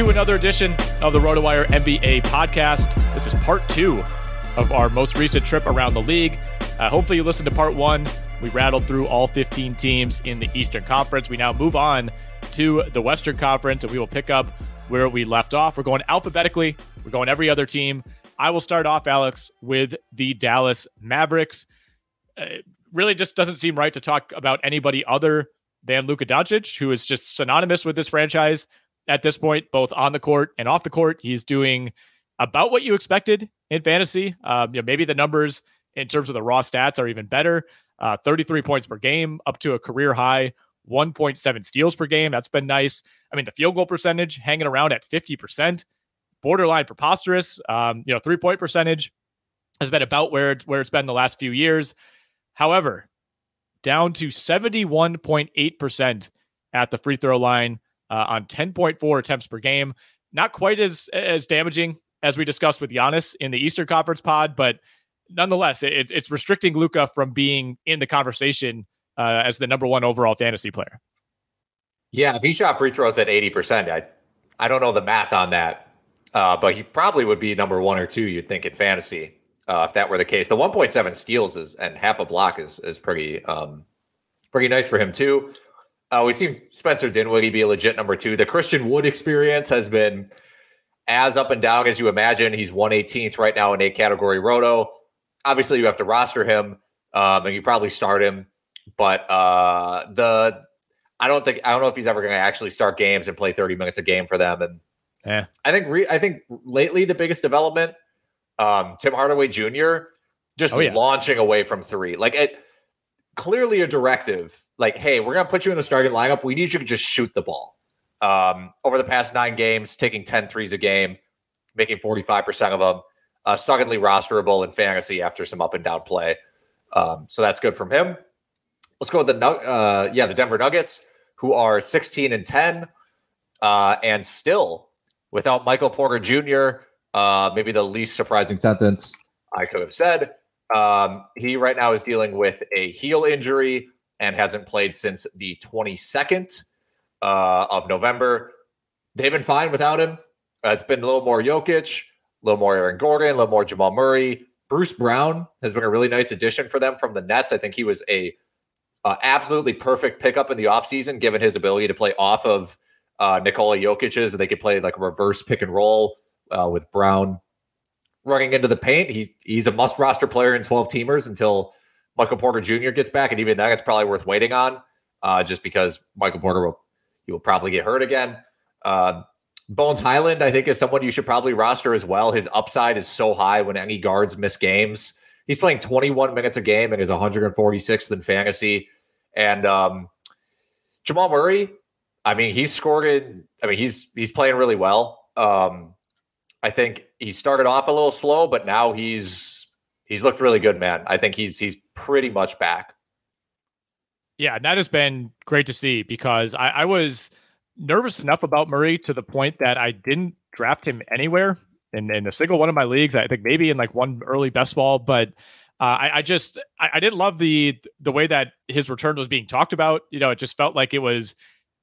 To another edition of the RotoWire NBA podcast. This is part two of our most recent trip around the league. Uh, hopefully, you listened to part one. We rattled through all 15 teams in the Eastern Conference. We now move on to the Western Conference, and we will pick up where we left off. We're going alphabetically, we're going every other team. I will start off, Alex, with the Dallas Mavericks. Uh, really just doesn't seem right to talk about anybody other than Luka Doncic, who is just synonymous with this franchise at this point, both on the court and off the court. He's doing about what you expected in fantasy. Um, you know, maybe the numbers in terms of the raw stats are even better. Uh, 33 points per game, up to a career high 1.7 steals per game. That's been nice. I mean, the field goal percentage hanging around at 50%, borderline preposterous. Um, you know, three point percentage has been about where it's, where it's been the last few years. However, down to 71.8% at the free throw line uh, on 10.4 attempts per game. Not quite as as damaging as we discussed with Giannis in the Eastern Conference pod, but nonetheless, it, it's restricting Luka from being in the conversation uh, as the number one overall fantasy player. Yeah, if he shot free throws at 80%, I I don't know the math on that. Uh, but he probably would be number one or two, you'd think, in fantasy, uh, if that were the case. The 1.7 steals is and half a block is is pretty um pretty nice for him too. Uh, we've seen Spencer Dinwiddie be a legit number two. The Christian Wood experience has been as up and down as you imagine. He's 118th right now in a category roto. Obviously, you have to roster him, um, and you probably start him. But uh, the I don't think I don't know if he's ever going to actually start games and play 30 minutes a game for them. And Yeah. I think re- I think lately the biggest development, um, Tim Hardaway Jr. just Oh, yeah. launching away from three, like it clearly a directive. Like, hey, we're gonna put you in the starting lineup. We need you to just shoot the ball. Um, over the past nine games, taking 10 threes a game, making 45% of them, uh, solidly rosterable in fantasy after some up and down play. Um, so that's good from him. Let's go with the uh, yeah, the Denver Nuggets, who are 16 and 10, uh, and still without Michael Porter Jr. Uh, maybe the least surprising sentence I could have said. Um, he right now is dealing with a heel injury and hasn't played since the 22nd uh, of November. They've been fine without him. Uh, it's been a little more Jokic, a little more Aaron Gordon, a little more Jamal Murray. Bruce Brown has been a really nice addition for them from the Nets. I think he was a uh, absolutely perfect pickup in the offseason, given his ability to play off of uh, Nikola Jokic's, and they could play like a reverse pick and roll uh, with Brown running into the paint. He he's a must roster player in 12 teamers until Michael Porter Jr. gets back, and even that it's probably worth waiting on, uh, just because Michael Porter will he will probably get hurt again. Uh, Bones Hyland, I think, is someone you should probably roster as well. His upside is so high when any guards miss games. He's playing 21 minutes a game and is 146th in fantasy. And um, Jamal Murray, I mean, he's scored I mean, he's he's playing really well. Um, I think he started off a little slow, but now he's he's looked really good, man. I think he's he's pretty much back. Yeah, and that has been great to see because I, I was nervous enough about Murray to the point that I didn't draft him anywhere in, in a single one of my leagues. I think maybe in like one early best ball, but uh, I, I, just I, I, didn't love the the way that his return was being talked about. You know, it just felt like it was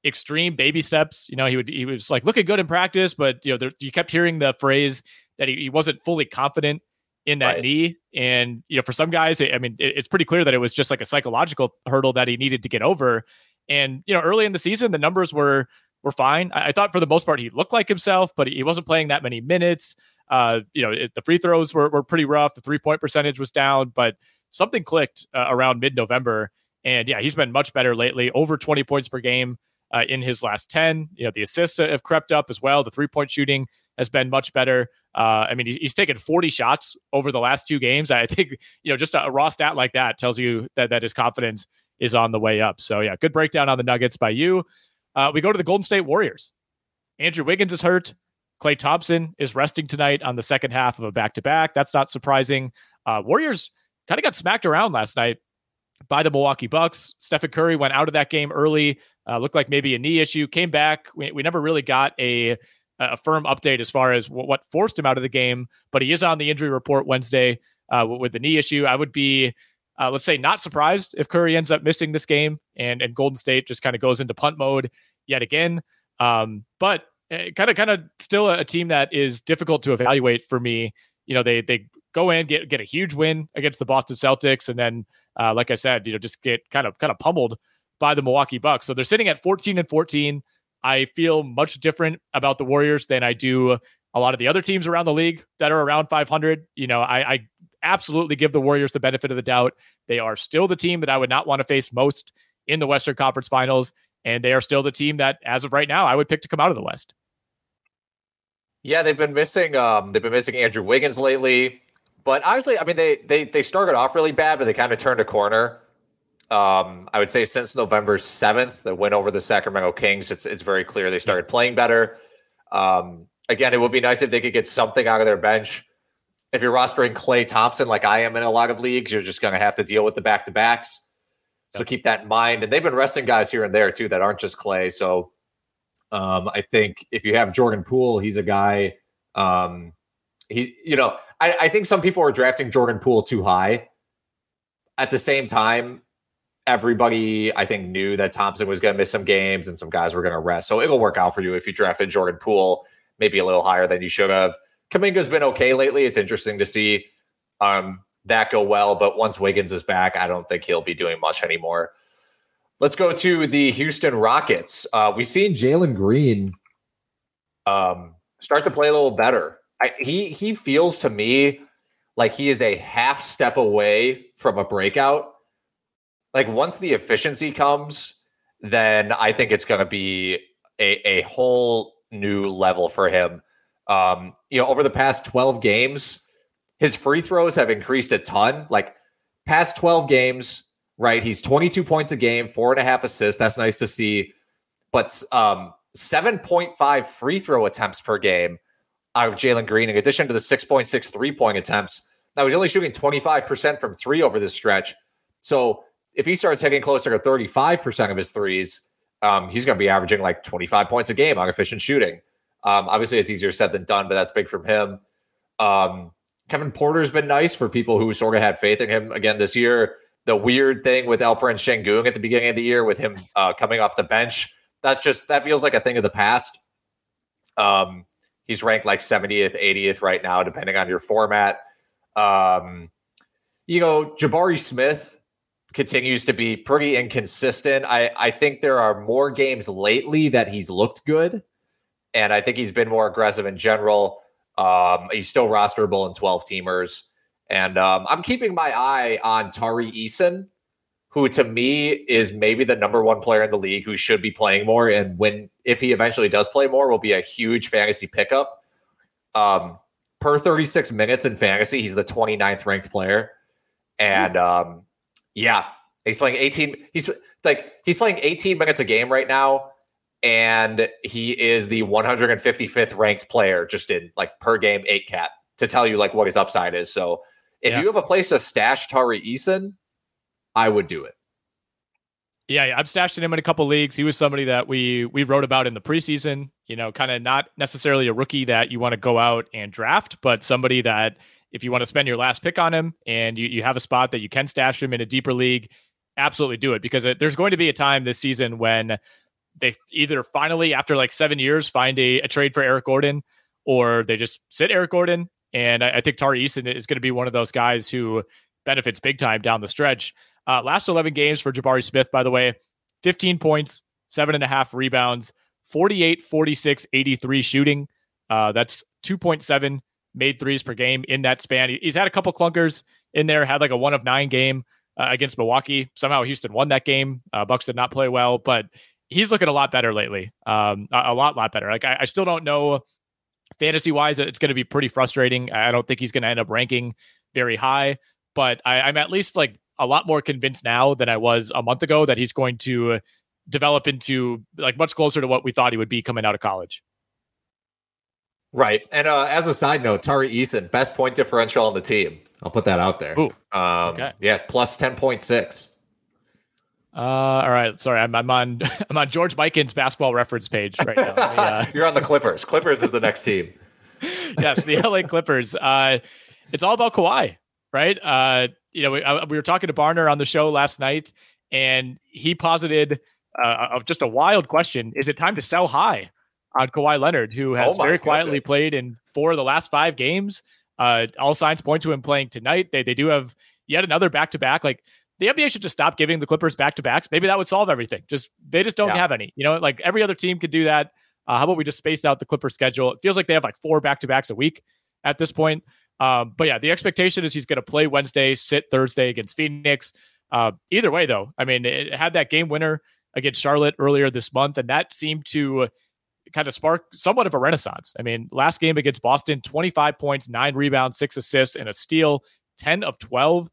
extreme baby steps. You know, he would he was like looking good in practice, but you know, there, you kept hearing the phrase that he, he wasn't fully confident in that right. knee. And you know, for some guys, I mean, it, it's pretty clear that it was just like a psychological hurdle that he needed to get over. And you know, early in the season, the numbers were were fine. I, I thought for the most part he looked like himself, but he wasn't playing that many minutes. Uh, you know, it, the free throws were, were pretty rough. The three point percentage was down, but something clicked uh, around mid November. And yeah, he's been much better lately, over 20 points per game uh, in his last 10. You know, the assists have crept up as well. The three point shooting has been much better. Uh, I mean, he's taken 40 shots over the last two games. I think, you know, just a, raw stat like that tells you that, that his confidence is on the way up. So, yeah, good breakdown on the Nuggets by you. Uh, we go to the Golden State Warriors. Andrew Wiggins is hurt. Klay Thompson is resting tonight on the second half of a back to back. That's not surprising. Uh, Warriors kind of got smacked around last night by the Milwaukee Bucks. Stephen Curry went out of that game early. Uh, looked like maybe a knee issue. Came back. We, we never really got a a firm update as far as what, what forced him out of the game. But he is on the injury report Wednesday uh, with the knee issue. I would be, uh, let's say, not surprised if Curry ends up missing this game and and Golden State just kind of goes into punt mode yet again. Um, but kind of kind of still a, a team that is difficult to evaluate for me. You know, they they go in get get a huge win against the Boston Celtics, and then uh, like I said, you know, just get kind of kind of pummeled by the Milwaukee Bucks. So they're sitting at 14 and 14. I feel much different about the Warriors than I do a lot of the other teams around the league that are around 500. You know, I, I absolutely give the Warriors the benefit of the doubt. They are still the team that I would not want to face most in the Western Conference Finals. And they are still the team that, as of right now, I would pick to come out of the West. Yeah, they've been missing. Um, they've been missing Andrew Wiggins lately, but honestly, I mean, they they they started off really bad, but they kind of turned a corner. Um, I would say since November seventh, that went over the Sacramento Kings, it's it's very clear they started playing better. Um, again, it would be nice if they could get something out of their bench. If you're rostering Klay Thompson like I am in a lot of leagues, you're just going to have to deal with the back to backs. So keep that in mind. And they've been resting guys here and there too that aren't just Klay. So um, I think if you have Jordan Poole, he's a guy. Um, he's you know I, I think some people are drafting Jordan Poole too high. At the same time, everybody I think knew that Thompson was going to miss some games and some guys were going to rest. So it'll work out for you if you drafted Jordan Poole maybe a little higher than you should have. Kuminga's been okay lately. It's interesting to see um, that go well, but once Wiggins is back, I don't think he'll be doing much anymore. Let's go to the Houston Rockets. Uh, we've seen Jalen Green um, start to play a little better. I, he he feels to me like he is a half step away from a breakout. Like once the efficiency comes, then I think it's going to be a, a whole new level for him. Um, you know, over the past 12 games, his free throws have increased a ton. Like past 12 games, right? He's 22 points a game, four and a half assists. That's nice to see. But um, 7.5 free throw attempts per game out of Jalen Green, in addition to the 6.6 three point attempts. Now he's only shooting 25% from three over this stretch. So if he starts hitting closer to 35% of his threes, um, he's going to be averaging like 25 points a game on efficient shooting. Um, obviously, it's easier said than done, but that's big from him. Um, Kevin Porter's been nice for people who sort of had faith in him again this year the weird thing with Alperen Sengun at the beginning of the year with him uh, coming off the bench. That just that feels like a thing of the past. Um, he's ranked like 70th, 80th right now, depending on your format. Um, you know, Jabari Smith continues to be pretty inconsistent. I, I think there are more games lately that he's looked good, and I think he's been more aggressive in general. Um, he's still rosterable in 12 teamers. And um, I'm keeping my eye on Tari Eason, who to me is maybe the number one player in the league who should be playing more. And when, if he eventually does play more, will be a huge fantasy pickup. Um, per 36 minutes in fantasy, he's the 29th ranked player. And um, yeah, he's playing 18. He's like he's playing 18 minutes a game right now, and he is the 155th ranked player just in like per game eight cat to tell you like what his upside is. So if Yeah. you have a place to stash Tari Eason, I would do it. Yeah, yeah, I've stashed him in a couple leagues. He was somebody that we we wrote about in the preseason. You know, kind of not necessarily a rookie that you want to go out and draft, but somebody that if you want to spend your last pick on him and you, you have a spot that you can stash him in a deeper league, absolutely do it because there's going to be a time this season when they either finally after like seven years find a, a trade for Eric Gordon or they just sit Eric Gordon. And I, I think Tari Eason is going to be one of those guys who benefits big time down the stretch. Uh, last 11 games for Jabari Smith, by the way, 15 points, seven and a half rebounds, 48, 46, 83 shooting. Uh, that's 2.7 made threes per game in that span. He's had a couple clunkers in there, had like a one of nine game uh, against Milwaukee. Somehow Houston won that game. Uh, Bucks did not play well, but he's looking a lot better lately. Um, a, a lot, lot better. Like I, I still don't know fantasy wise, it's going to be pretty frustrating. I don't think he's going to end up ranking very high, but I, I'm at least like a lot more convinced now than I was a month ago that he's going to develop into like much closer to what we thought he would be coming out of college. Right. And uh, as a side note, Tari Eason, best point differential on the team. I'll put that out there. Ooh, um, okay. Yeah, plus 10.6. Uh, all right. Sorry, I'm, I'm on I'm on George Mikan's basketball reference page right now. Me, uh, You're on the Clippers. Clippers is the next team. yes, the LA Clippers. Uh, it's all about Kawhi, right? Uh, you know, we, uh, we were talking to Barner on the show last night, and he posited uh, of just a wild question: Is it time to sell high on Kawhi Leonard, who has Oh very quietly goodness. played in four of the last five games? Uh, all signs point to him playing tonight. They they do have yet another back to back. Like the NBA should just stop giving the Clippers back to backs. Maybe that would solve everything. Just they just don't Yeah. have any. You know, like every other team could do that. Uh, how about we just spaced out the Clipper schedule? It feels like they have like four back to backs a week at this point. Um, but yeah, the expectation is he's going to play Wednesday, sit Thursday against Phoenix. Uh, either way, though, I mean, it had that game winner against Charlotte earlier this month, and that seemed to kind of spark somewhat of a renaissance. I mean, last game against Boston, 25 points, nine rebounds, six assists, and a steal, 10 of 12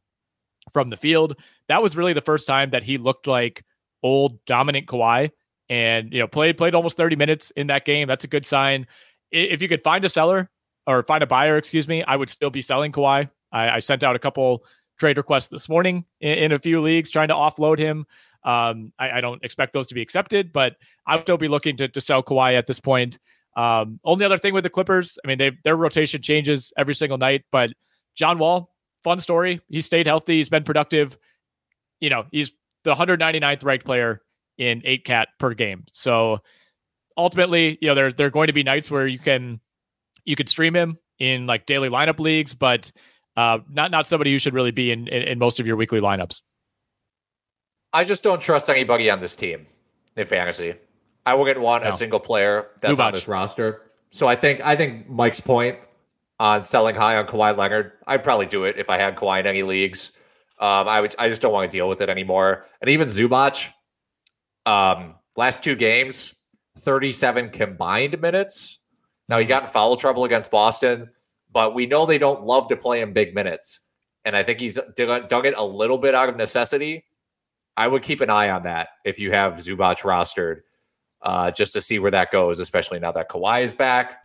from the field. That was really the first time that he looked like old dominant Kawhi and you know played played almost 30 minutes in that game. That's a good sign. If you could find a seller or find a buyer, excuse me, I would still be selling Kawhi. I, I sent out a couple trade requests this morning in, in a few leagues trying to offload him. Um, I, I don't expect those to be accepted, but I would still be looking to, to sell Kawhi at this point. Um, only other thing with the Clippers, I mean, they their rotation changes every single night, but John Wall, fun story. He stayed healthy. He's been productive. You know, he's the 199th ranked player in eight cat per game. So ultimately, you know, there there are going to be nights where you can you could stream him in like daily lineup leagues, but uh, not not somebody you should really be in, in in most of your weekly lineups. I just don't trust anybody on this team in fantasy. I wouldn't want No. a single player that's on this roster. So I think I think Mike's point on selling high on Kawhi Leonard, I'd probably do it if I had Kawhi in any leagues. Um, I would I just don't want to deal with it anymore. And even Zubac, um, last two games, 37 combined minutes. Now he got in foul trouble against Boston, but we know they don't love to play in big minutes. And I think he's dug dug it a little bit out of necessity. I would keep an eye on that if you have Zubac rostered, uh, just to see where that goes, especially now that Kawhi is back.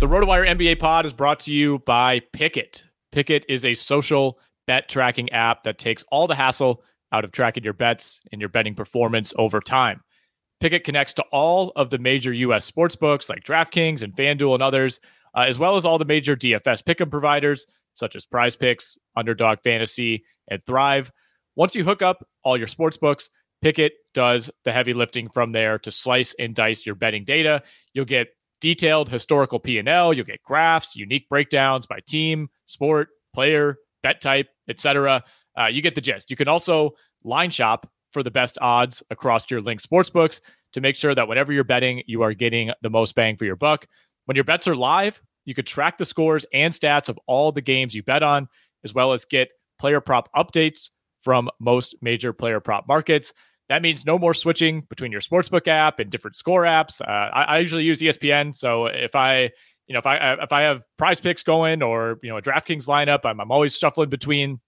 The RotoWire NBA pod is brought to you by Pikkit. Pikkit is a social bet tracking app that takes all the hassle out of tracking your bets and your betting performance over time. Pikkit connects to all of the major U.S. sports books like DraftKings and FanDuel and others, uh, as well as all the major DFS pick'em providers such as Prize Picks, Underdog Fantasy, and Thrive. Once you hook up all your sports books, Pikkit does the heavy lifting from there to slice and dice your betting data. You'll get detailed historical P&L, you'll get graphs, unique breakdowns by team, sport, player, bet type, etc. Uh, you get the gist. You can also line shop for the best odds across your link sportsbooks to make sure that whenever you're betting, you are getting the most bang for your buck. When your bets are live, you could track the scores and stats of all the games you bet on, as well as get player prop updates from most major player prop markets. That means no more switching between your sportsbook app and different score apps. Uh, I, I usually use ESPN, so if I, you know, if I if I have Prize Picks going or you know a DraftKings lineup, I'm, I'm always shuffling between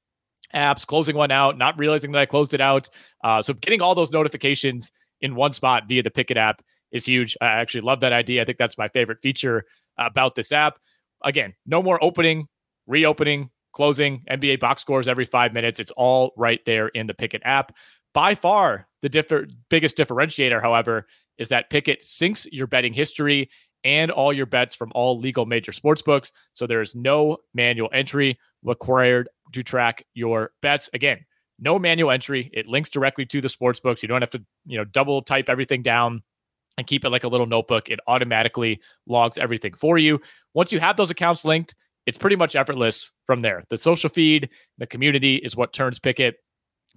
apps, closing one out, not realizing that I closed it out. Uh, so getting all those notifications in one spot via the Pikkit app is huge. I actually love that idea. I think that's my favorite feature about this app. Again, no more opening, reopening, closing, NBA box scores every five minutes. It's all right there in the Pikkit app. By far, the differ- biggest differentiator, however, is that Pikkit syncs your betting history and all your bets from all legal major sports books. So there is no manual entry required to track your bets. Again, no manual entry. It links directly to the sports books. You don't have to, you know, double type everything down and keep it like a little notebook. It automatically logs everything for you. Once you have those accounts linked, it's pretty much effortless from there. The social feed, the community is what turns Pikkit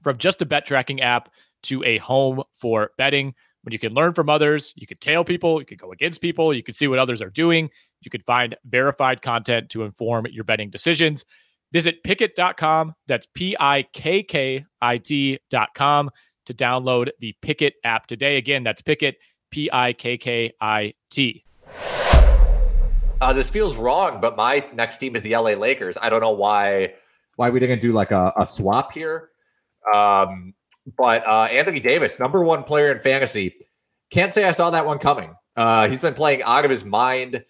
from just a bet tracking app to a home for betting. When you can learn from others, you can tail people, you can go against people, you can see what others are doing, you can find verified content to inform your betting decisions. Visit pikkit.com. That's P I K K I T.com to download the Pikkit app today. Again, that's Pikkit, P I K K I T. Uh, this feels wrong, but my next team is the LA Lakers. I don't know why why we didn't do like a, a swap here. Um, but uh, Anthony Davis, number one player in fantasy, can't say I saw that one coming. Uh, he's been playing out of his mind,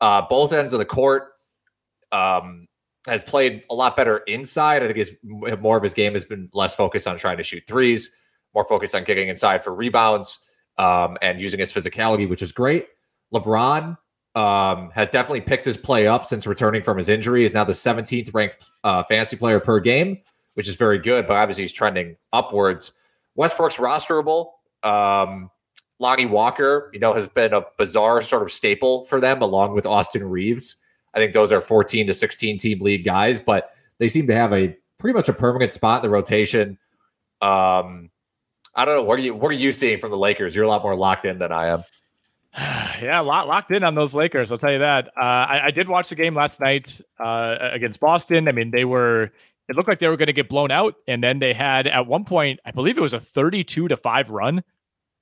uh, both ends of the court. Um, has played a lot better inside. I think his more of his game has been less focused on trying to shoot threes, more focused on kicking inside for rebounds um, and using his physicality, which is great. LeBron um, has definitely picked his play up since returning from his injury. Is now the 17th ranked uh, fantasy player per game, which is very good. But obviously, he's trending upwards. Westbrook's rosterable. Um, Lonnie Walker, you know, has been a bizarre sort of staple for them, along with Austin Reaves. I think those are 14 to 16 team league guys, but they seem to have a pretty much a permanent spot in the rotation. Um, I don't know. What are you What are you seeing from the Lakers? You're a lot more locked in than I am. yeah, lot locked in on those Lakers. I'll tell you that. Uh, I, I, did watch the game last night uh, against Boston. I mean, they were. It looked like they were going to get blown out, and then they had at one point, I believe it was a 32 to five run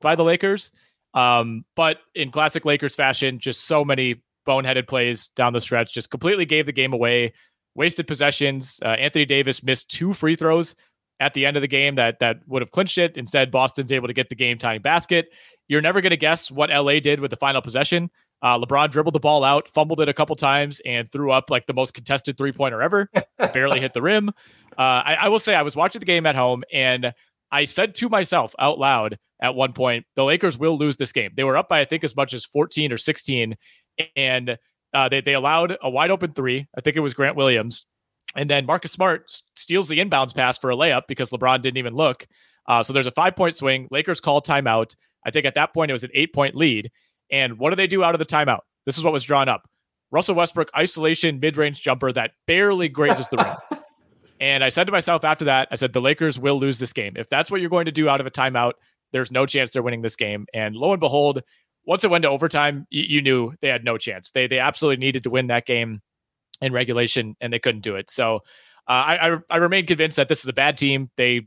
by the Lakers. Um, but in classic Lakers fashion, just so many boneheaded plays down the stretch, just completely gave the game away, wasted possessions. Uh, Anthony Davis missed two free throws at the end of the game that that would have clinched it. Instead, Boston's able to get the game tying basket. You're never going to guess what LA did with the final possession. Uh, LeBron dribbled the ball out, fumbled it a couple times, and threw up like the most contested three pointer ever. barely hit the rim. Uh, I, I will say I was watching the game at home and I said to myself out loud at one point, the Lakers will lose this game. They were up by I think as much as 14 or 16, and uh, they they allowed a wide open three. I think it was Grant Williams, and then Marcus Smart steals the inbounds pass for a layup because LeBron didn't even look. Uh, so there's a five point swing. Lakers call timeout. I think at that point it was an eight point lead. And what do they do out of the timeout? This is what was drawn up. Russell Westbrook isolation mid range jumper that barely grazes the rim. And I said to myself after that, I said, the Lakers will lose this game. If that's what you're going to do out of a timeout, there's no chance they're winning this game. And lo and behold, once it went to overtime, you, you knew they had no chance. They they absolutely needed to win that game in regulation, and they couldn't do it. So uh, I, I, I remain convinced that this is a bad team. They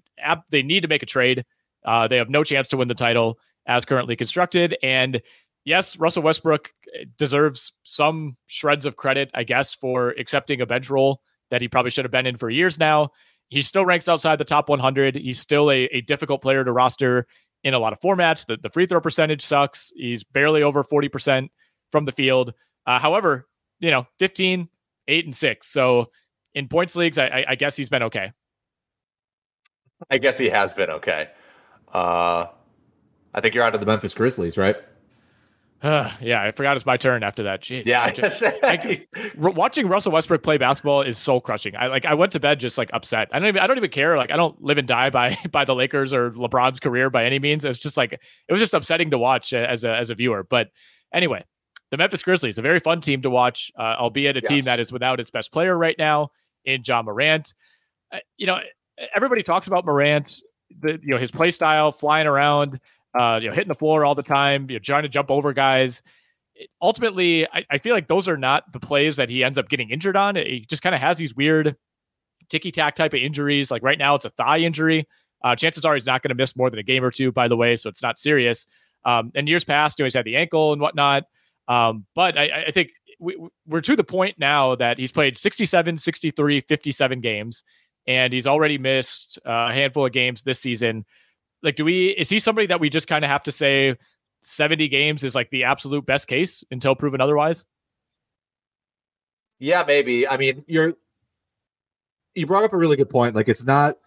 they need to make a trade. Uh, they have no chance to win the title as currently constructed. And yes, Russell Westbrook deserves some shreds of credit, I guess, for accepting a bench role that he probably should have been in for years now. He still ranks outside the top 100. He's still a, a difficult player to roster in a lot of formats. The, the free throw percentage sucks. He's barely over 40% from the field. Uh, however, you know, 15, 8, and 6. So in points leagues, I, I, guess he's been okay. I guess he has been okay. Uh, I think you're out of the Memphis Grizzlies, right? Uh, yeah, I forgot it's my turn after that. Jeez. Yeah, I just, I, watching Russell Westbrook play basketball is soul crushing. I like I went to bed just like upset. I don't even I don't even care. Like I don't live and die by by the Lakers or LeBron's career by any means. It's just like it was just upsetting to watch as a as a viewer. But anyway, the Memphis Grizzlies, a very fun team to watch, uh, albeit a yes. team that is without its best player right now in Ja Morant. Uh, you know, everybody talks about Morant, the you know his play style, flying around uh, you know, hitting the floor all the time, you know, trying to jump over guys. ultimately, I, I, feel like those are not the plays that he ends up getting injured on. He just kind of has these weird ticky tack type of injuries. Like right now, it's a thigh injury. Uh, chances are he's not going to miss more than a game or two, by the way, so it's not serious. Um, and years past, you know, he's had the ankle and whatnot. Um, but I, I think we, we're to the point now that he's played 67, 63, 57 games. and he's already missed uh, a handful of games this season. Like, do we? Is he somebody that we just kind of have to say 70 games is like the absolute best case until proven otherwise? Yeah, maybe. I mean, you're you brought up a really good point. Like, it's not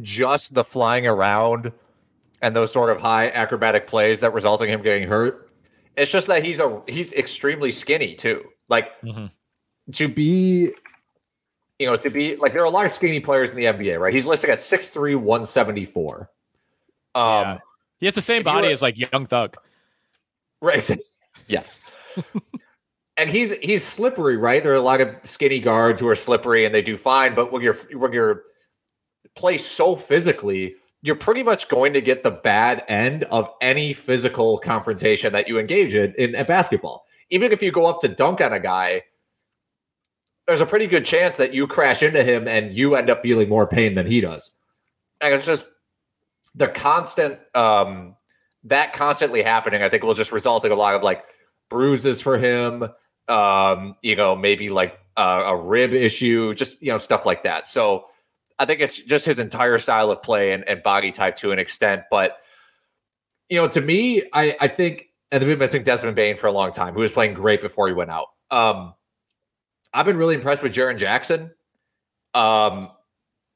just the flying around and those sort of high acrobatic plays that result in him getting hurt. It's just that he's a he's extremely skinny too. Like mm-hmm. to be you know, to be like there are a lot of skinny players in the NBA, right? He's listed at 6'3, 174. Um yeah. he has the same body as like young thug. Right. yes. and he's he's slippery, right? There are a lot of skinny guards who are slippery and they do fine, but when you're when you're play so physically, you're pretty much going to get the bad end of any physical confrontation that you engage in, in at basketball. Even if you go up to dunk on a guy, there's a pretty good chance that you crash into him and you end up feeling more pain than he does. And it's just the constant um that constantly happening, I think will just result in a lot of like bruises for him. Um, you know, maybe like a rib issue, just you know, stuff like that. So I think it's just his entire style of play and, and body type to an extent. But you know, to me, I, I think, and they've been missing Desmond Bane for a long time, who was playing great before he went out. Um, I've been really impressed with Jaren Jackson. Um,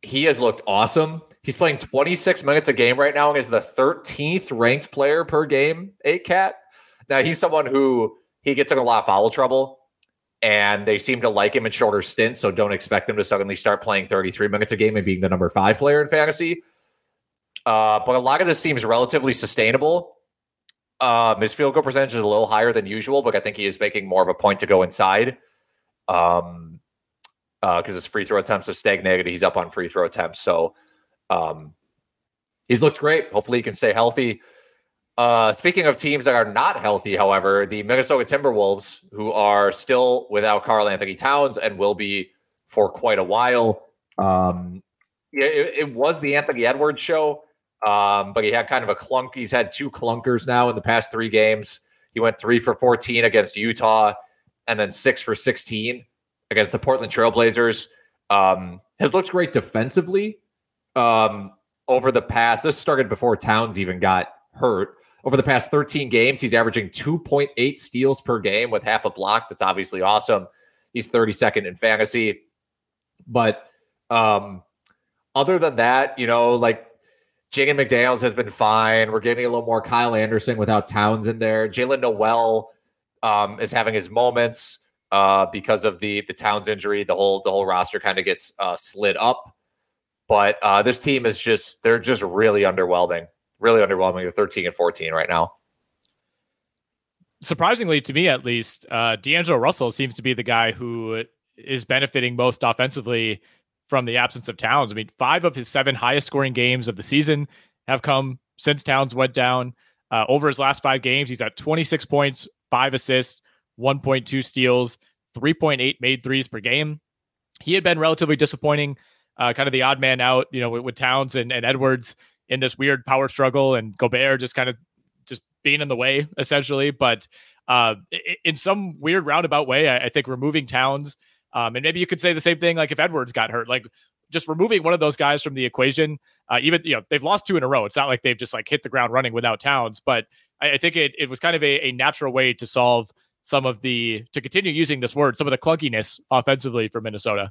he has looked awesome. He's playing 26 minutes a game right now and is the 13th ranked player per game, eight cat. Now he's someone who he gets in a lot of foul trouble and they seem to like him in shorter stints. So don't expect him to suddenly start playing 33 minutes a game and being the number five player in fantasy. Uh, but a lot of this seems relatively sustainable. Um, his field goal percentage is a little higher than usual, but I think he is making more of a point to go inside. Um, because uh, his free throw attempts have stagnated. He's up on free throw attempts, so um, he's looked great. Hopefully, he can stay healthy. Uh, speaking of teams that are not healthy, however, the Minnesota Timberwolves, who are still without Karl-Anthony Towns and will be for quite a while. Um, it, it was the Anthony Edwards show, um, but he had kind of a clunk. He's had two clunkers now in the past three games. He went three for 14 against Utah and then six for 16 against the Portland Trailblazers. Um, has looked great defensively um, over the past. This started before Towns even got hurt. Over the past 13 games, he's averaging 2.8 steals per game with half a block. That's obviously awesome. He's 32nd in fantasy. But um, other than that, you know, like Jaden McDaniels has been fine. We're getting a little more Kyle Anderson without Towns in there. Jaylen Nowell um, is having his moments uh, because of the the Towns injury. The whole the whole roster kind of gets uh, slid up. But uh, this team is just they're just really underwhelming really underwhelming. They're 13 and 14 right now. Surprisingly, to me at least, uh, D'Angelo Russell seems to be the guy who is benefiting most offensively from the absence of Towns. I mean, five of his seven highest scoring games of the season have come since Towns went down. Uh, over his last five games, he's at 26 points, five assists, 1.2 steals, 3.8 made threes per game. He had been relatively disappointing, uh, kind of the odd man out, you know, with, with Towns and, and Edwards in this weird power struggle and Gobert just kind of just being in the way essentially. But uh, in some weird roundabout way, I, I think removing Towns, um, and maybe you could say the same thing like if Edwards got hurt, like just removing one of those guys from the equation. Uh, even you know they've lost two in a row. It's not like they've just like hit the ground running without Towns, but I, I think it it was kind of a, a natural way to solve some of the to continue using this word, some of the clunkiness offensively for Minnesota.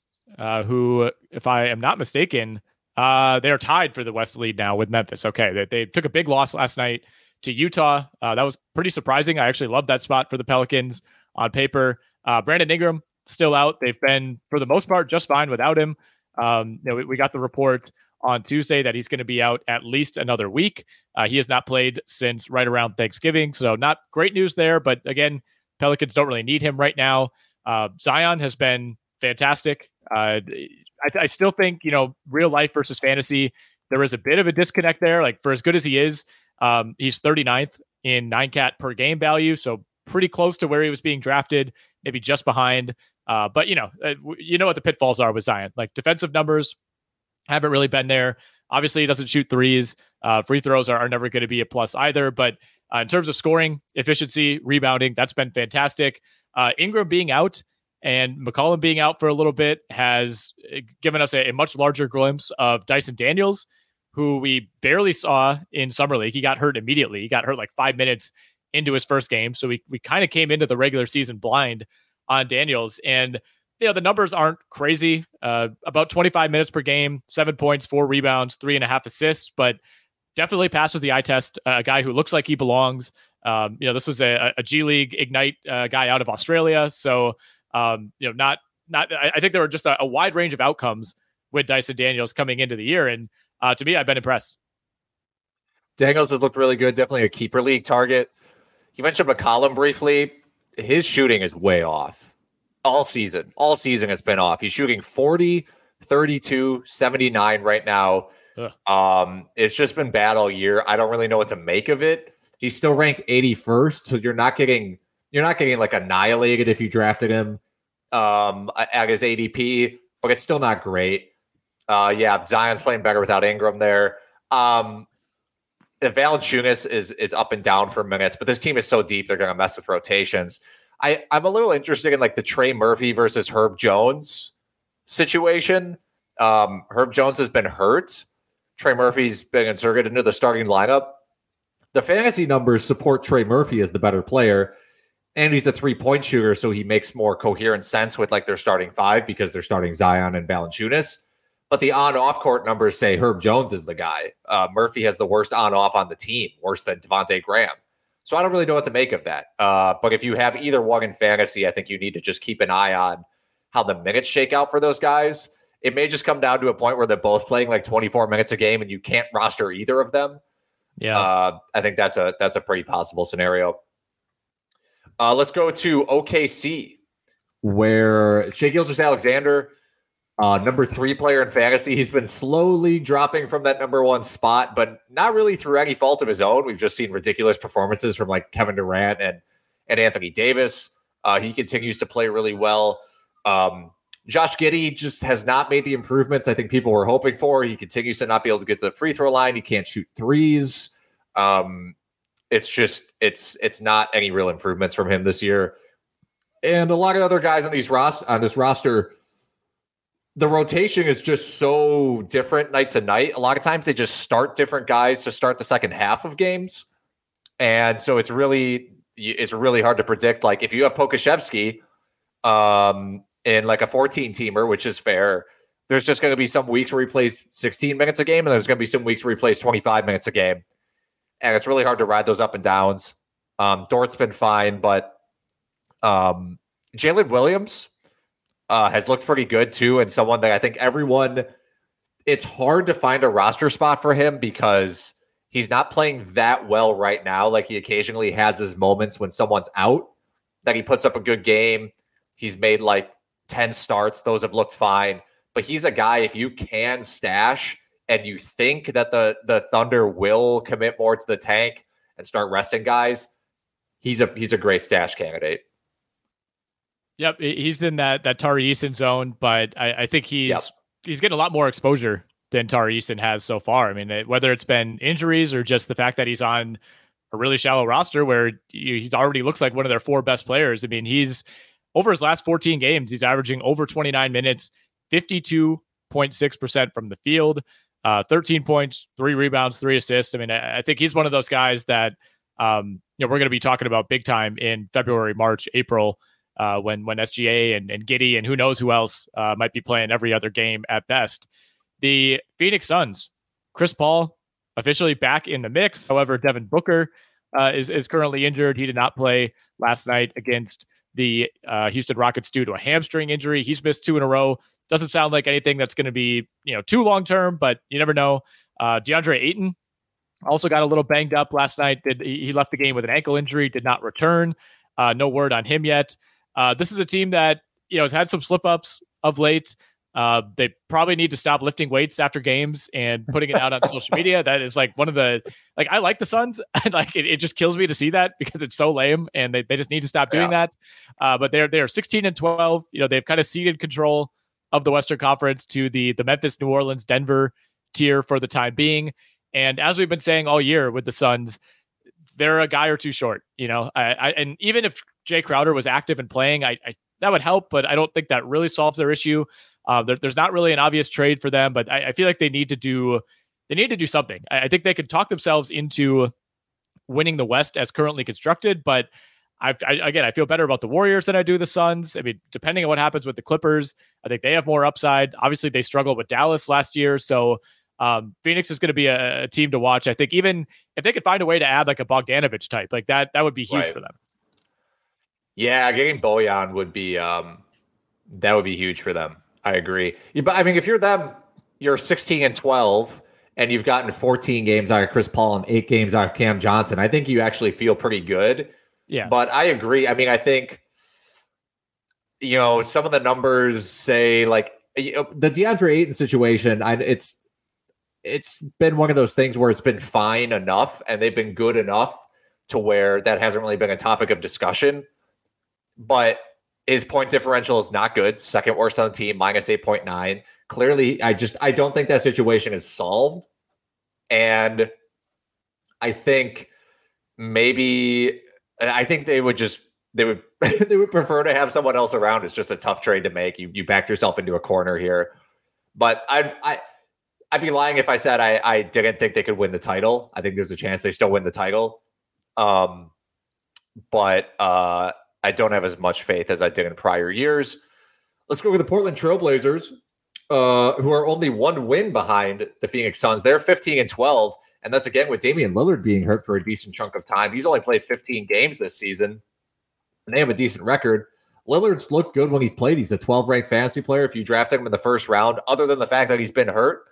uh, who, if I am not mistaken, uh, they're tied for the West lead now with Memphis. Okay, they, they took a big loss last night to Utah. Uh, that was pretty surprising. I actually love that spot for the Pelicans on paper. Uh, Brandon Ingram still out. They've been, for the most part, just fine without him. Um, you know, we, we, got the report on Tuesday that he's going to be out at least another week. Uh, he has not played since right around Thanksgiving, so not great news there. But again, Pelicans don't really need him right now. Uh, Zion has been fantastic. Uh, I, I still think you know real life versus fantasy. There is a bit of a disconnect there. Like for as good as he is, um, he's 39th in nine cat per game value, so pretty close to where he was being drafted, maybe just behind. Uh, but you know, uh, you know what the pitfalls are with Zion. Like defensive numbers haven't really been there. Obviously, he doesn't shoot threes. Uh, free throws are, are never going to be a plus either. But uh, in terms of scoring efficiency, rebounding, that's been fantastic. Uh, Ingram being out and McCollum being out for a little bit has uh, given us a, a much larger glimpse of Dyson Daniels, who we barely saw in summer league. He got hurt immediately. He got hurt like five minutes into his first game, so we we kind of came into the regular season blind on Daniels, and you know the numbers aren't crazy. Uh, about 25 minutes per game, seven points, four rebounds, three and a half assists, but definitely passes the eye test. Uh, a guy who looks like he belongs. Um, you know, this was a, a G League Ignite uh, guy out of Australia, so um, you know, not not. I, I think there were just a, a, wide range of outcomes with Dyson Daniels coming into the year, and uh, to me, I've been impressed. Daniels has looked really good. Definitely a keeper league target. You mentioned McCollum briefly. His shooting is way off all season. All season has been off. He's shooting 40, 32, 79 right now. Ugh. Um, it's just been bad all year. I don't really know what to make of it. He's still ranked 81st, so you're not getting you're not getting like annihilated if you drafted him um, at his ADP, but it's still not great. Uh, yeah, Zion's playing better without Ingram there. Um, Valanciunas is is up and down for minutes, but this team is so deep they're going to mess with rotations. I I'm a little interested in like the Trey Murphy versus Herb Jones situation. Um, Herb Jones has been hurt. Trey Murphy's been inserted into the starting lineup. The fantasy numbers support Trey Murphy as the better player, and he's a three point shooter, so he makes more coherent sense with like their starting five because they're starting Zion and Valanciunas. but the on off court numbers say Herb Jones is the guy. Uh, Murphy has the worst on off on the team, worse than Devonte Graham. So I don't really know what to make of that. Uh, but if you have either one in fantasy, I think you need to just keep an eye on how the minutes shake out for those guys. It may just come down to a point where they're both playing like 24 minutes a game and you can't roster either of them. Yeah. Uh, I think that's a that's a pretty possible scenario. Uh, let's go to OKC, where Shai Gilgeous-Alexander, uh, number three player in fantasy, he's been slowly dropping from that number one spot, but not really through any fault of his own. We've just seen ridiculous performances from like Kevin Durant and and Anthony Davis. Uh, he continues to play really well. Um, Josh Giddey just has not made the improvements I think people were hoping for. He continues to not be able to get to the free throw line. He can't shoot threes. Um, it's just it's it's not any real improvements from him this year. And a lot of other guys on these roster on this roster, the rotation is just so different night to night. A lot of times they just start different guys to start the second half of games, and so it's really it's really hard to predict. Like if you have Pokusevski, um, in like a 14 teamer, which is fair. There's just going to be some weeks where he plays 16 minutes a game, and there's going to be some weeks where he plays 25 minutes a game. And it's really hard to ride those up and downs. Um, Dort's been fine, but um, Jalen Williams uh, has looked pretty good too, and someone that I think everyone. It's hard to find a roster spot for him because he's not playing that well right now. Like he occasionally has his moments when someone's out that he puts up a good game. He's made like 10 starts. Those have looked fine. But he's a guy, if you can stash and you think that the, the Thunder will commit more to the tank and start resting guys, he's a he's a great stash candidate. Yep, he's in that that Tari Eason zone, but I, I think he's yep. he's getting a lot more exposure than Tari Eason has so far. I mean, whether it's been injuries or just the fact that he's on a really shallow roster where he already looks like one of their four best players. I mean, he's over his last 14 games, he's averaging over 29 minutes, 52.6% from the field, uh, 13 points, three rebounds, three assists. I mean, I, I think he's one of those guys that, um, you know, we're going to be talking about big time in February, March, April, uh, when, when SGA and, and Giddey and who knows who else uh, might be playing every other game at best. The Phoenix Suns, Chris Paul officially back in the mix. However, Devin Booker uh, is, is currently injured. He did not play last night against the uh, Houston Rockets due to a hamstring injury. He's missed two in a row. Doesn't sound like anything that's going to be you know too long term, but you never know. Uh, DeAndre Ayton also got a little banged up last night. Did he left the game with an ankle injury? Did not return. Uh, no word on him yet. Uh, this is a team that you know has had some slip ups of late. Uh, they probably need to stop lifting weights after games and putting it out on social media. That is like one of the like I like the Suns. like it, it, just kills me to see that because it's so lame, and they, they just need to stop doing yeah. that. Uh, but they're they're 16 and 12. You know they've kind of ceded control of the Western Conference to the the Memphis, New Orleans, Denver tier for the time being. And as we've been saying all year with the Suns, they're a guy or two short. You know, I, I and even if Jay Crowder was active and playing, I, I that would help, but I don't think that really solves their issue. Uh, there, there's not really an obvious trade for them, but I, I, feel like they need to do they need to do something. I, I, think they could talk themselves into winning the West as currently constructed, but I, again I feel better about the Warriors than I do the Suns. I mean, depending on what happens with the Clippers, I think they have more upside. Obviously, they struggled with Dallas last year, so um, Phoenix is going to be a, a, team to watch. I think even if they could find a way to add like a Bogdanovic type, like that, that would be huge right. for them. Yeah, getting Bojan would be um, that would be huge for them. I agree. But I mean, if you're them, you're 16 and 12, and you've gotten 14 games out of Chris Paul and eight games out of Cam Johnson. I think you actually feel pretty good. Yeah. But I agree. I mean, I think you know some of the numbers say like you uh, know, the DeAndre Ayton situation. I, it's it's been one of those things where it's been fine enough, and they've been good enough to where that hasn't really been a topic of discussion. But his point differential is not good. Second worst on the team, minus 8.9. Clearly, I just I don't think that situation is solved. And I think maybe I think they would just they would they would prefer to have someone else around. It's just a tough trade to make. You you backed yourself into a corner here. But I I I'd be lying if I said I I didn't think they could win the title. I think there's a chance they still win the title. Um but uh I don't have as much faith as I did in prior years. Let's go with the Portland Trailblazers, uh, who are only one win behind the Phoenix Suns. They're 15 and 12. And that's again with Damian Lillard being hurt for a decent chunk of time. He's only played 15 games this season, and they have a decent record. Lillard's looked good when he's played. He's a 12 ranked fantasy player. If you draft him in the first round, other than the fact that he's been hurt,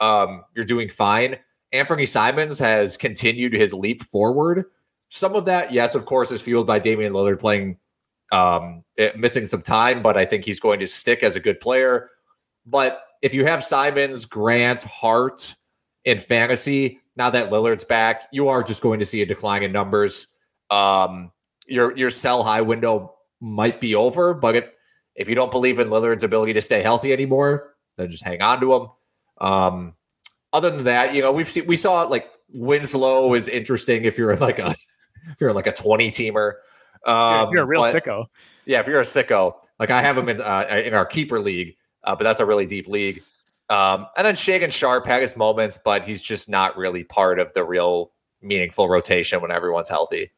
um, you're doing fine. Anthony Simons has continued his leap forward. Some of that, yes, of course, is fueled by Damian Lillard playing, um, eh, missing some time, but I think he's going to stick as a good player. But if you have Simons, Grant, Hart in fantasy, now that Lillard's back, you are just going to see a decline in numbers. Um, your your sell high window might be over, but if, if you don't believe in Lillard's ability to stay healthy anymore, then just hang on to him. Um, other than that, you know, we've seen we saw like Winslow is interesting if you're like a if you're like a 20 teamer. Um, you're a real but, sicko. Yeah, if you're a sicko, like I have him in uh, in our keeper league, uh, but that's a really deep league. Um, and then Shaedon Sharpe had his moments, but he's just not really part of the real meaningful rotation when everyone's healthy.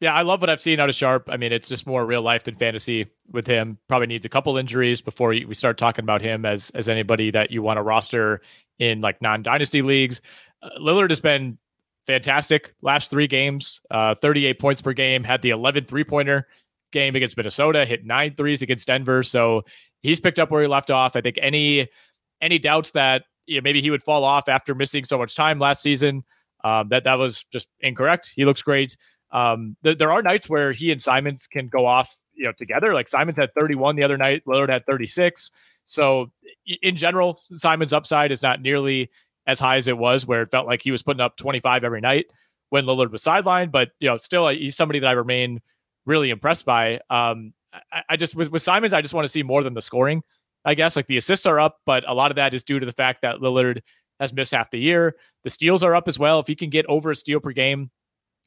Yeah, I love what I've seen out of Sharpe. I mean, it's just more real life than fantasy with him. Probably needs a couple injuries before we start talking about him as as anybody that you want to roster in like non dynasty leagues. Uh, Lillard has been fantastic last three games, uh, 38 points per game, had the 11 three pointer game against Minnesota, hit nine threes against Denver. So he's picked up where he left off. I think any any doubts that you know, maybe he would fall off after missing so much time last season, um, that that was just incorrect. He looks great. Um, th- there are nights where he and Simons can go off, you know, together. Like Simons had 31 the other night, Lillard had 36. So in general, Simons' upside is not nearly as high as it was, where it felt like he was putting up 25 every night when Lillard was sidelined. But you know, still, he's somebody that I remain really impressed by. Um, I, I just with, with Simons, I just want to see more than the scoring. I guess like the assists are up, but a lot of that is due to the fact that Lillard has missed half the year. The steals are up as well. If he can get over a steal per game,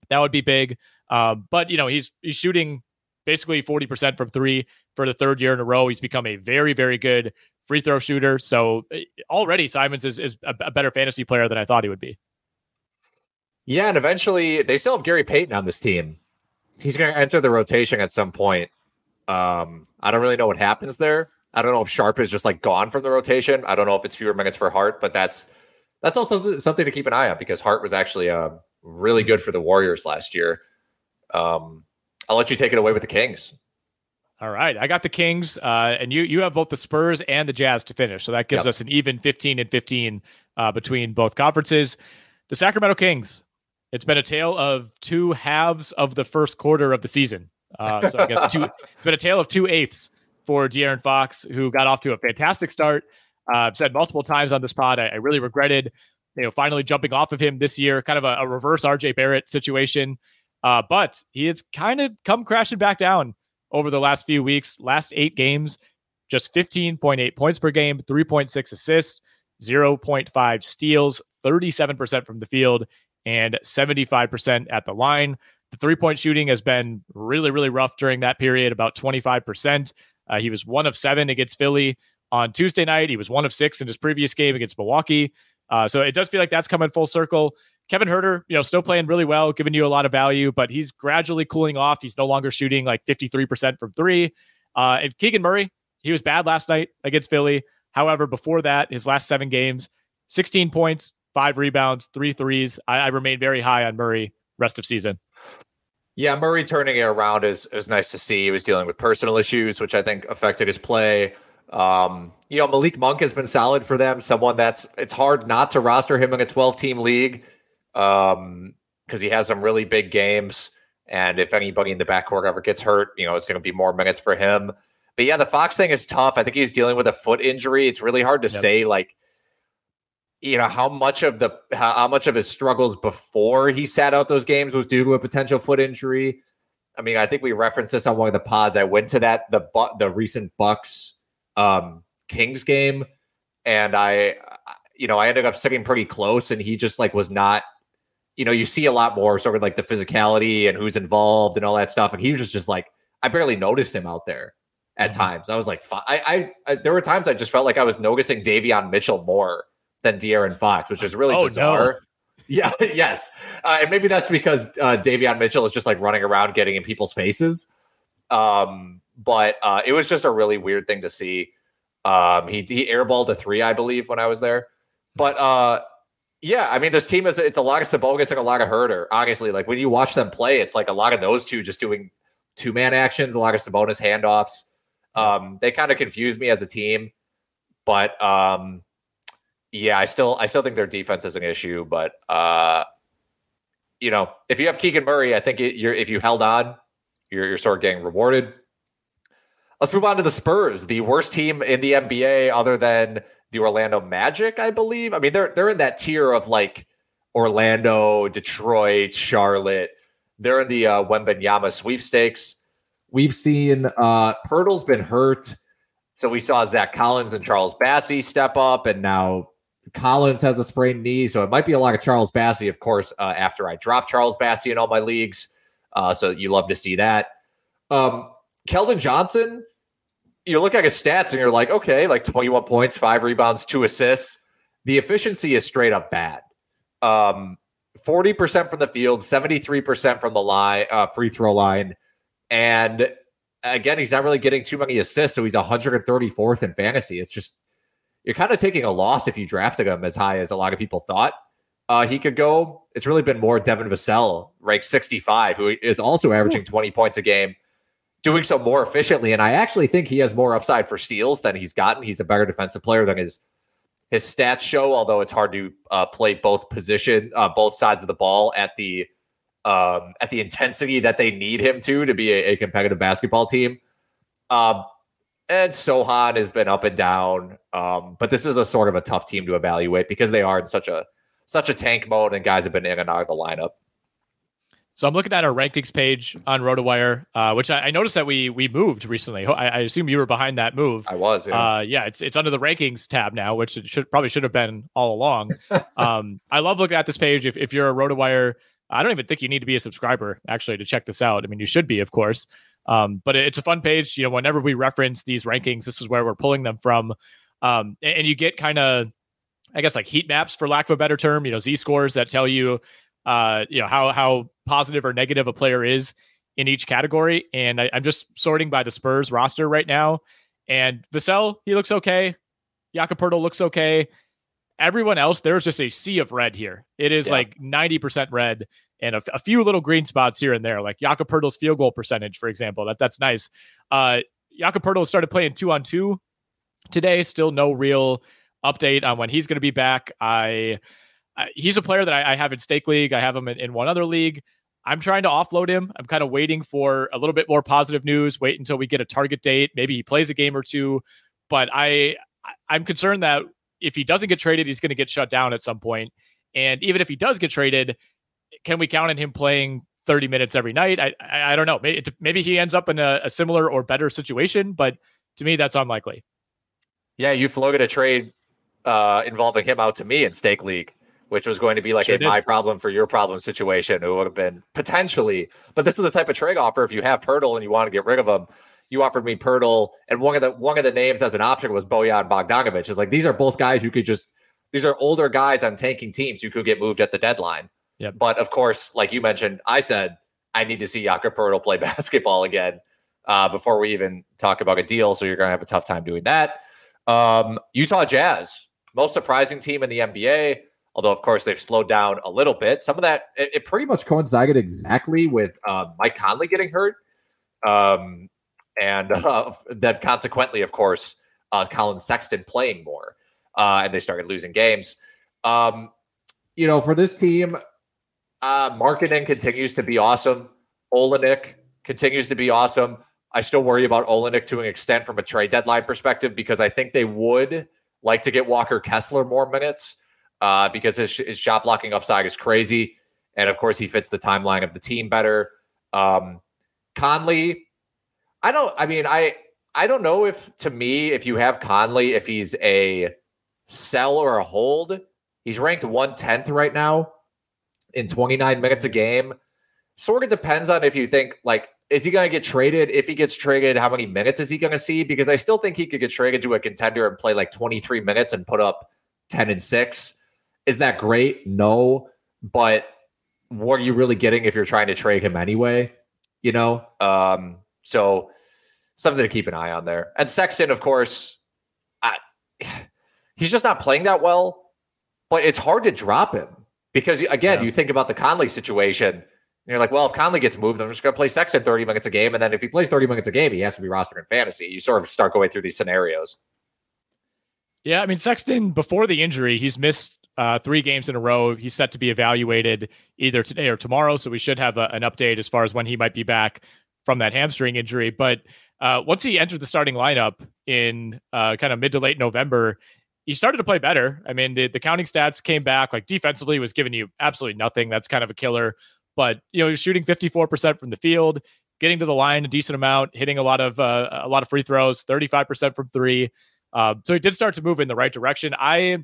that would be big. Um, but you know, he's he's shooting basically 40% from three for the third year in a row. He's become a very, very good free throw shooter. So eh, already Simons is, is a, a better fantasy player than I thought he would be. Yeah, and eventually they still have Gary Payton on this team. He's going to enter the rotation at some point. Um, I don't really know what happens there. I don't know if Sharpe is just like gone from the rotation. I don't know if it's fewer minutes for Hart, but that's that's also something to keep an eye on because Hart was actually uh, really good for the Warriors last year. Um, I'll let you take it away with the Kings. All right, I got the Kings, uh, and you you have both the Spurs and the Jazz to finish, so that gives yep. us an even fifteen and fifteen uh, between both conferences. The Sacramento Kings. It's been a tale of two halves of the first quarter of the season. Uh, so I guess two. it's been a tale of two eighths for De'Aaron Fox, who got off to a fantastic start. Uh, I've said multiple times on this pod, I, I, really regretted, you know, finally jumping off of him this year, kind of a, a reverse RJ Barrett situation. Uh, but he has kind of come crashing back down over the last few weeks. Last eight games, just 15.8 points per game, 3.6 assists, 0.5 steals, 37% from the field, and 75% at the line. The three point shooting has been really, really rough during that period, about 25%. Uh, he was one of seven against Philly on Tuesday night. He was one of six in his previous game against Milwaukee. Uh, so it does feel like that's coming full circle. Kevin Huerter, you know, still playing really well, giving you a lot of value, but he's gradually cooling off. He's no longer shooting like 53% from three. Uh, and Keegan Murray, he was bad last night against Philly. However, before that, his last seven games, 16 points, five rebounds, three threes. I, I remain very high on Murray rest of season. Yeah, Murray turning it around is is nice to see. He was dealing with personal issues, which I think affected his play. Um, you know, Malik Monk has been solid for them. Someone that's it's hard not to roster him in a 12 team league um, because he has some really big games. And if anybody in the backcourt ever gets hurt, you know, it's going to be more minutes for him. But yeah, the Fox thing is tough. I think he's dealing with a foot injury. It's really hard to yep. say, like, you know, how much of the how, much of his struggles before he sat out those games was due to a potential foot injury. I mean, I think we referenced this on one of the pods. I went to that the the recent Bucks um, Kings game, and I, you know, I ended up sitting pretty close, and he just like was not. You know, you see a lot more sort of like the physicality and who's involved and all that stuff, and he was just like I barely noticed him out there at mm-hmm. times. I was like, I, I, I, there were times I just felt like I was noticing Davion Mitchell more than De'Aaron Fox, which is really oh, bizarre. No. Yeah, yes, uh, and maybe that's because uh, Davion Mitchell is just like running around getting in people's faces. Um, but uh, it was just a really weird thing to see. Um, he he airballed a three, I believe, when I was there. But uh, yeah, I mean, this team is it's a lot of Sabonis and a lot of Huerter. Honestly, like when you watch them play, it's like a lot of those two just doing two man actions, a lot of Sabonis handoffs. Um, they kind of confuse me as a team, but um, yeah, I still I still think their defense is an issue. But uh, you know, if you have Keegan Murray, I think it, you're if you held on, you're you're sort of getting rewarded. Let's move on to the Spurs, the worst team in the NBA, other than the Orlando Magic, I believe. I mean, they're they're in that tier of like Orlando, Detroit, Charlotte. They're in the uh, Wembanyama sweepstakes. We've seen uh Poeltl's been hurt. So we saw Zach Collins and Charles Bassey step up, and now Collins has a sprained knee. So it might be a lot of Charles Bassey, of course, uh, after I drop Charles Bassey in all my leagues. Uh, so you love to see that. Um, Keldon Johnson, you look at his stats and you're like, okay, like 21 points, five rebounds, two assists. The efficiency is straight up bad. Um, 40% from the field, 73% from the line, uh, free throw line. And again, he's not really getting too many assists. So he's 134th in fantasy. It's just, you're kind of taking a loss if you drafted him as high as a lot of people thought uh, he could go. It's really been more Devin Vassell, ranked 65, who is also averaging 20 points a game, doing so more efficiently. And I actually think he has more upside for steals than he's gotten. He's a better defensive player than his his stats show. Although it's hard to uh, play both position, uh, both sides of the ball at the um, at the intensity that they need him to to be a, a competitive basketball team. Um, and Sochan has been up and down, um, but this is a sort of a tough team to evaluate because they are in such a such a tank mode, and guys have been in and out of the lineup. So I'm looking at our rankings page on RotoWire, uh, which I, I, noticed that we we moved recently. I, I, assume you were behind that move. I was. Yeah. Uh, yeah, it's it's under the rankings tab now, which it should probably should have been all along. um, I love looking at this page. If if you're a RotoWire, I don't even think you need to be a subscriber actually to check this out. I mean, you should be, of course. Um, but it's a fun page. You know, whenever we reference these rankings, this is where we're pulling them from. Um, and, and you get kind of I guess like heat maps for lack of a better term, you know, Z scores that tell you uh, you know, how how positive or negative a player is in each category. And I, am just sorting by the Spurs roster right now. And Vassell, he looks okay. Jakob looks okay. Everyone else, there's just a sea of red here. It is yeah. like 90% red and a, a, few little green spots here and there, like Jakob field goal percentage, for example. That that's nice. Uh, Jakob started playing two on two today. Still no real update on when he's going to be back. I, He's a player that I, I, have in stake league. I have him in, in one other league. I'm trying to offload him. I'm kind of waiting for a little bit more positive news. Wait until we get a target date. Maybe he plays a game or two. But I I'm concerned that if he doesn't get traded, he's going to get shut down at some point. And even if he does get traded, can we count on him playing 30 minutes every night? I I, I don't know. Maybe, maybe he ends up in a, a similar or better situation, but to me, that's unlikely. Yeah, you floated a trade uh, involving him out to me in stake league, which was going to be like sure a did. my problem for your problem situation. It would have been potentially, but this is the type of trade offer. If you have Poeltl and you want to get rid of him, you offered me Poeltl, and one of the one of the names as an option was Bojan Bogdanovic. Is like these are both guys who could just these are older guys on tanking teams who could get moved at the deadline. Yeah. But of course, like you mentioned, I said I need to see Jakob Poeltl play basketball again uh, before we even talk about a deal. So you're going to have a tough time doing that. Um, Utah Jazz most surprising team in the NBA. Although, of course, they've slowed down a little bit. Some of that, it, it pretty much coincided exactly with uh, Mike Conley getting hurt. Um, and uh, then consequently, of course, uh, Collin Sexton playing more. Uh, and they started losing games. Um, you know, for this team, uh, Markkanen continues to be awesome. Olynyk continues to be awesome. I still worry about Olynyk to an extent from a trade deadline perspective because I think they would – like to get Walker Kessler more minutes uh, because his, his shot blocking upside is crazy. And of course, he fits the timeline of the team better. Um, Conley, I don't, I mean, I, I don't know if to me, if you have Conley, if he's a sell or a hold, he's ranked 110th right now in 29 minutes a game. Sort of depends on if you think like is he going to get traded? If he gets traded, how many minutes is he going to see? Because I still think he could get traded to a contender and play like 23 minutes and put up 10 and 6. Is that great? No. But what are you really getting if you're trying to trade him anyway? You know? Um, so something to keep an eye on there. And Sexton, of course, he's just not playing that well. But it's hard to drop him because again, yeah. you think about the Conley situation. you're like, well, if Conley gets moved, I'm just going to play Sexton 30 minutes a game. And then if he plays 30 minutes a game, he has to be rostered in fantasy. You sort of start going through these scenarios. Yeah, I mean Sexton before the injury, he's missed uh, three games in a row. He's set to be evaluated either today or tomorrow, so we should have a, an update as far as when he might be back from that hamstring injury. But uh, once he entered the starting lineup in uh, kind of mid to late November, he started to play better. I mean, the, the counting stats came back. Like defensively, was giving you absolutely nothing. That's kind of a killer. But you know, you're shooting 54% from the field, getting to the line a decent amount, hitting a lot of uh, a lot of free throws, 35% from three. Uh, so he did start to move in the right direction. I,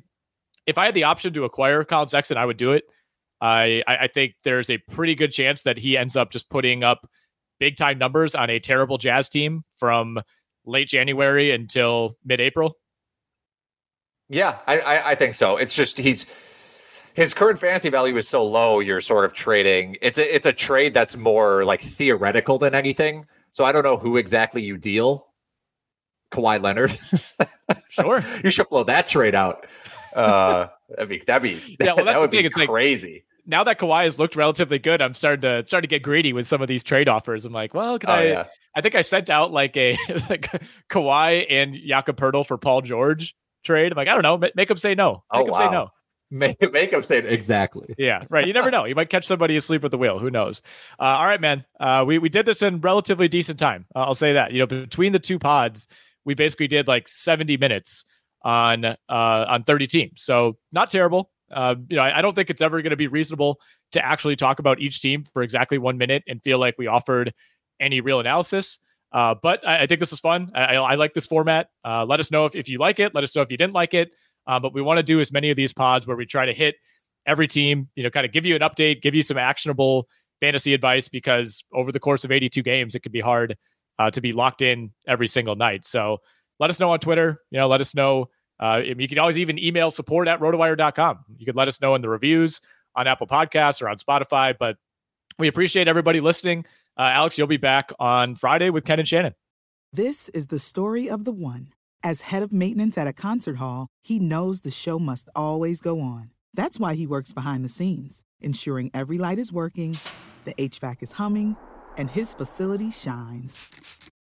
if I had the option to acquire Collin Sexton, I would do it. I, I think there's a pretty good chance that he ends up just putting up big time numbers on a terrible Jazz team from late January until mid April. Yeah, I, I, I think so. It's just he's his current fantasy value is so low. You're sort of trading. It's a it's a trade that's more like theoretical than anything. So I don't know who exactly you deal Kawhi Leonard. sure, you should blow that trade out. Uh, that'd be that'd be yeah. Well, that's that would the thing. Be it's crazy. Like, now that Kawhi has looked relatively good, I'm starting to starting to get greedy with some of these trade offers. I'm like, well, can oh, I? Yeah. I think I sent out like a like Kawhi and Jakob Poeltl for Paul George trade. I'm like, I don't know, make him say no. Make oh, him wow. say no. Make, make him say exactly. Yeah, right. You never know. You might catch somebody asleep at the wheel. Who knows? Uh, all right, man. Uh, we we did this in relatively decent time. Uh, I'll say that. You know, between the two pods, we basically did like 70 minutes on uh on 30 teams. So not terrible. Uh, you know, I, I don't think it's ever going to be reasonable to actually talk about each team for exactly one minute and feel like we offered any real analysis. Uh, but I, I, think this is fun. I, I like this format. Uh, let us know if, if you like it. Let us know if you didn't like it. Uh, but we want to do as many of these pods where we try to hit every team, you know, kind of give you an update, give you some actionable fantasy advice because over the course of 82 games, it could be hard uh, to be locked in every single night. So let us know on Twitter. You know, let us know. Uh, you can always even email support at rotowire.com. You can let us know in the reviews on Apple Podcasts or on Spotify. But we appreciate everybody listening. Uh, Alex, you'll be back on Friday with Ken and Shannon. This is the story of the one. As head of maintenance at a concert hall, he knows the show must always go on. That's why he works behind the scenes, ensuring every light is working, the HVAC is humming, and his facility shines.